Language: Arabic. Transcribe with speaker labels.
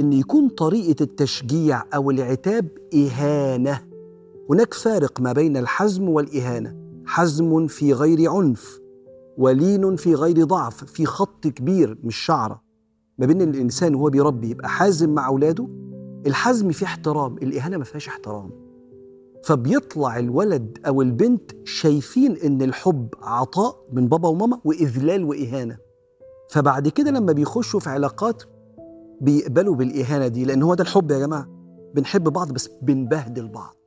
Speaker 1: إن يكون طريقة التشجيع أو العتاب إهانة. هناك فارق ما بين الحزم والإهانة. حزم في غير عنف ولين في غير ضعف في خط كبير مش شعرة. ما بين الإنسان وهو بيربي يبقى حازم مع أولاده الحزم فيه احترام الإهانة ما فيهاش احترام. فبيطلع الولد أو البنت شايفين إن الحب عطاء من بابا وماما وإذلال وإهانة. فبعد كده لما بيخشوا في علاقات بيقبلوا بالإهانة دي لأن هو ده الحب يا جماعة. بنحب بعض بس بنبهدل بعض.